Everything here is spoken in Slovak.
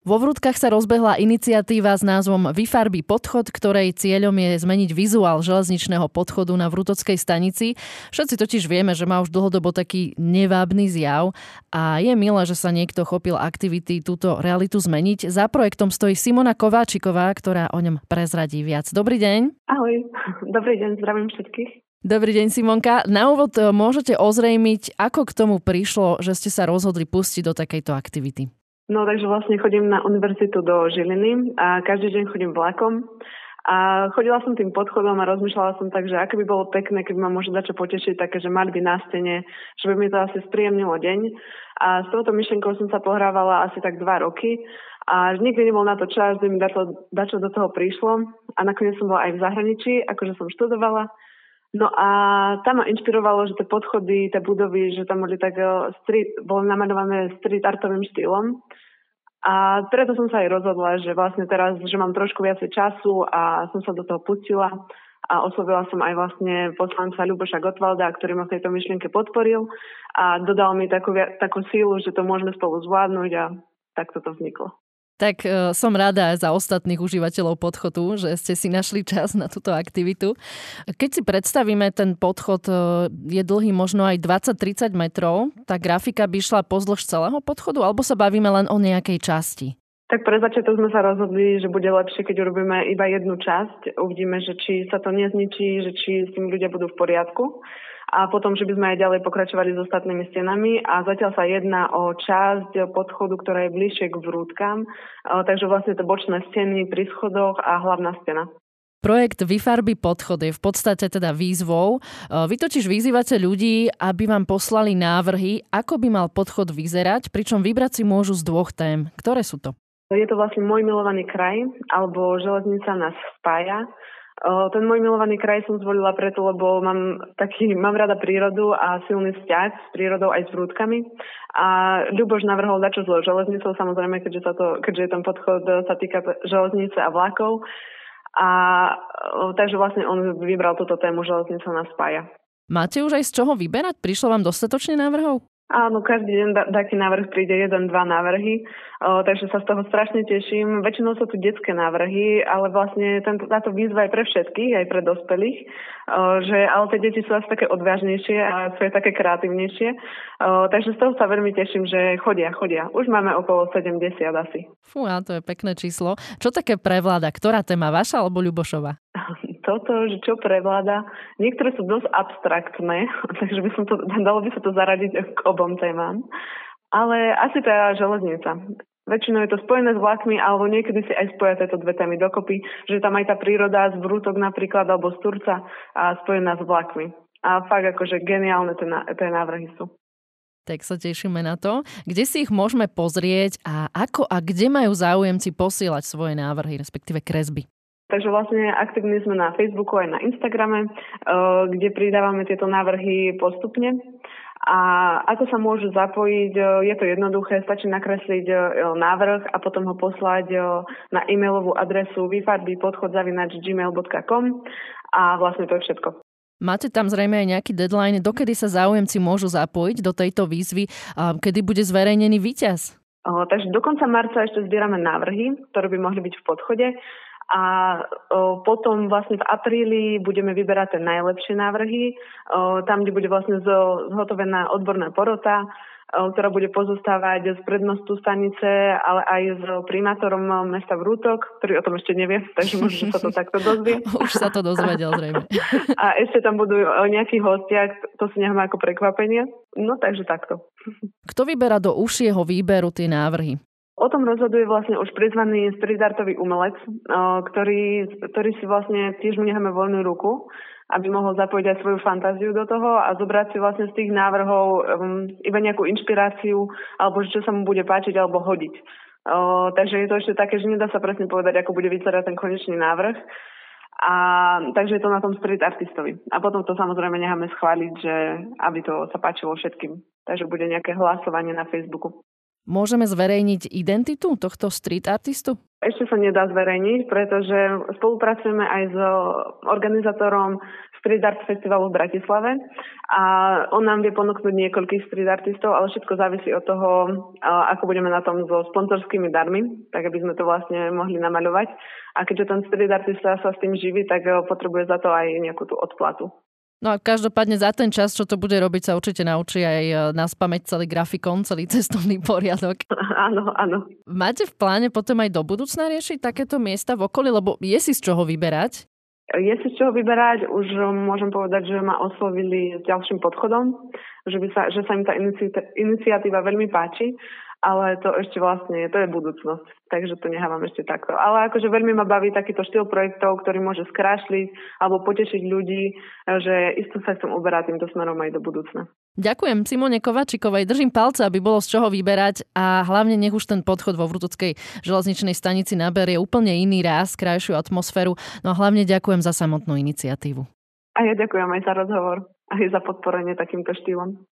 Vo Vrútkach sa rozbehla iniciatíva s názvom Vyfarby podchod, ktorej cieľom je zmeniť vizuál železničného podchodu na Vrútockej stanici. Všetci totiž vieme, že má už dlhodobo taký nevábny zjav a je milé, že sa niekto chopil aktivity túto realitu zmeniť. Za projektom stojí Simona Kováčiková, ktorá o ňom prezradí viac. Dobrý deň. Ahoj, dobrý deň, zdravím všetkých. Dobrý deň, Simonka. Na úvod e, môžete ozrejmiť, ako k tomu prišlo, že ste sa rozhodli pustiť do takejto aktivity. No takže vlastne chodím na univerzitu do Žiliny a každý deň chodím vlakom. A chodila som tým podchodom a rozmýšľala som tak, že ako by bolo pekné, keby ma možno dačo potešiť také, že mali by na stene, že by mi to asi spríjemnilo deň. A s touto myšlenkou som sa pohrávala asi tak dva roky a nikdy nebol na to čas, že mi dačo, dačo do toho prišlo. A nakoniec som bola aj v zahraničí, akože som študovala. No a tam ma inšpirovalo, že tie podchody, tie budovy, že tam boli tak eh, street, boli namalované street artovým štýlom. A preto som sa aj rozhodla, že vlastne teraz, že mám trošku viacej času a som sa do toho pustila a oslovila som aj vlastne poslanca Ľuboša Gotvalda, ktorý ma v tejto myšlienke podporil a dodal mi takú, takú sílu, že to môžeme spolu zvládnuť a tak toto vzniklo. Tak e, som rada aj za ostatných užívateľov podchodu, že ste si našli čas na túto aktivitu. Keď si predstavíme, ten podchod e, je dlhý možno aj 20-30 metrov, tá grafika by šla pozdĺž celého podchodu, alebo sa bavíme len o nejakej časti? Tak pre začiatok sme sa rozhodli, že bude lepšie, keď urobíme iba jednu časť. Uvidíme, že či sa to nezničí, že či s tým ľudia budú v poriadku a potom, že by sme aj ďalej pokračovali s ostatnými stenami a zatiaľ sa jedná o časť podchodu, ktorá je bližšie k vrútkam, takže vlastne to bočné steny pri schodoch a hlavná stena. Projekt Vyfarby podchod je v podstate teda výzvou. Vy totiž vyzývate ľudí, aby vám poslali návrhy, ako by mal podchod vyzerať, pričom vybrať si môžu z dvoch tém. Ktoré sú to? Je to vlastne môj milovaný kraj, alebo železnica nás spája. Ten môj milovaný kraj som zvolila preto, lebo mám taký, mám rada prírodu a silný vzťah s prírodou aj s vrútkami. A Ľuboš navrhol dačo so železnicou, samozrejme, keďže, sa to, keďže ten podchod sa týka železnice a vlakov. A takže vlastne on vybral túto tému Železnica nás spája. Máte už aj z čoho vyberať? Prišlo vám dostatočne návrhov? Áno, každý deň taký návrh príde jeden, dva návrhy, o, takže sa z toho strašne teším. Väčšinou sú tu detské návrhy, ale vlastne tento, táto výzva je pre všetkých, aj pre dospelých, o, že ale tie deti sú asi také odvážnejšie a sú aj také kreatívnejšie. O, takže z toho sa veľmi teším, že chodia, chodia. Už máme okolo 70 asi. Fú, to je pekné číslo. Čo také prevláda? Ktorá téma, vaša alebo Ľubošova? Toto, že čo prevláda. Niektoré sú dosť abstraktné, takže by som to, dalo by sa to zaradiť k obom témam. Ale asi tá železnica. Väčšinou je to spojené s vlakmi, alebo niekedy si aj spoja tieto dve témy dokopy, že tam aj tá príroda z Vrútok napríklad, alebo z Turca a spojená s vlakmi. A fakt akože geniálne tie návrhy sú. Tak sa tešíme na to. Kde si ich môžeme pozrieť a ako a kde majú záujemci posielať svoje návrhy, respektíve kresby? Takže vlastne aktívni sme na Facebooku aj na Instagrame, eh, kde pridávame tieto návrhy postupne. A ako sa môžu zapojiť, eh, je to jednoduché, stačí nakresliť eh, návrh a potom ho poslať na e-mailovú adresu vyfarbypodchodzavinač.gmail.com a vlastne to je všetko. Máte tam zrejme aj nejaký deadline, dokedy sa záujemci môžu zapojiť do tejto výzvy, kedy bude zverejnený víťaz? takže do konca marca ešte zbierame návrhy, ktoré by mohli byť v podchode a o, potom vlastne v apríli budeme vyberať tie najlepšie návrhy, o, tam, kde bude vlastne zhotovená odborná porota, o, ktorá bude pozostávať z prednostu stanice, ale aj s primátorom mesta Vrútok, ktorý o tom ešte nevie, takže možno sa to takto dozvie. Už sa to dozvedel zrejme. A ešte tam budú nejakí hostia, to si necháme ako prekvapenie. No takže takto. Kto vyberá do užšieho výberu tie návrhy? O tom rozhoduje vlastne už prizvaný streetartový umelec, ktorý, ktorý si vlastne tiež mu necháme voľnú ruku, aby mohol zapojiť aj svoju fantáziu do toho a zobrať si vlastne z tých návrhov um, iba nejakú inšpiráciu alebo čo sa mu bude páčiť alebo hodiť. Uh, takže je to ešte také, že nedá sa presne povedať, ako bude vyzerať ten konečný návrh. A takže je to na tom street artistovi. A potom to samozrejme necháme schváliť, že aby to sa páčilo všetkým. Takže bude nejaké hlasovanie na Facebooku. Môžeme zverejniť identitu tohto street artistu? Ešte sa nedá zverejniť, pretože spolupracujeme aj s organizátorom street art festivalu v Bratislave a on nám vie ponúknuť niekoľkých street artistov, ale všetko závisí od toho, ako budeme na tom so sponsorskými darmi, tak aby sme to vlastne mohli namaľovať. A keďže ten street artista sa s tým živí, tak potrebuje za to aj nejakú tú odplatu. No a každopádne za ten čas, čo to bude robiť, sa určite naučí aj e, nás pamäť celý grafikon, celý cestovný poriadok. Áno, áno. Máte v pláne potom aj do budúcna riešiť takéto miesta v okolí, lebo je si z čoho vyberať? Je si z čoho vyberať, už môžem povedať, že ma oslovili s ďalším podchodom, že, by sa, že sa im tá iniciatíva veľmi páči ale to ešte vlastne, to je budúcnosť, takže to nechávam ešte takto. Ale akože veľmi ma baví takýto štýl projektov, ktorý môže skrášliť alebo potešiť ľudí, že isto sa chcem uberať týmto smerom aj do budúcna. Ďakujem Simone Kovačikovej, držím palce, aby bolo z čoho vyberať a hlavne nech už ten podchod vo Vrutockej železničnej stanici naberie úplne iný ráz, krajšiu atmosféru. No a hlavne ďakujem za samotnú iniciatívu. A ja ďakujem aj za rozhovor, aj za podporenie takýmto štýlom.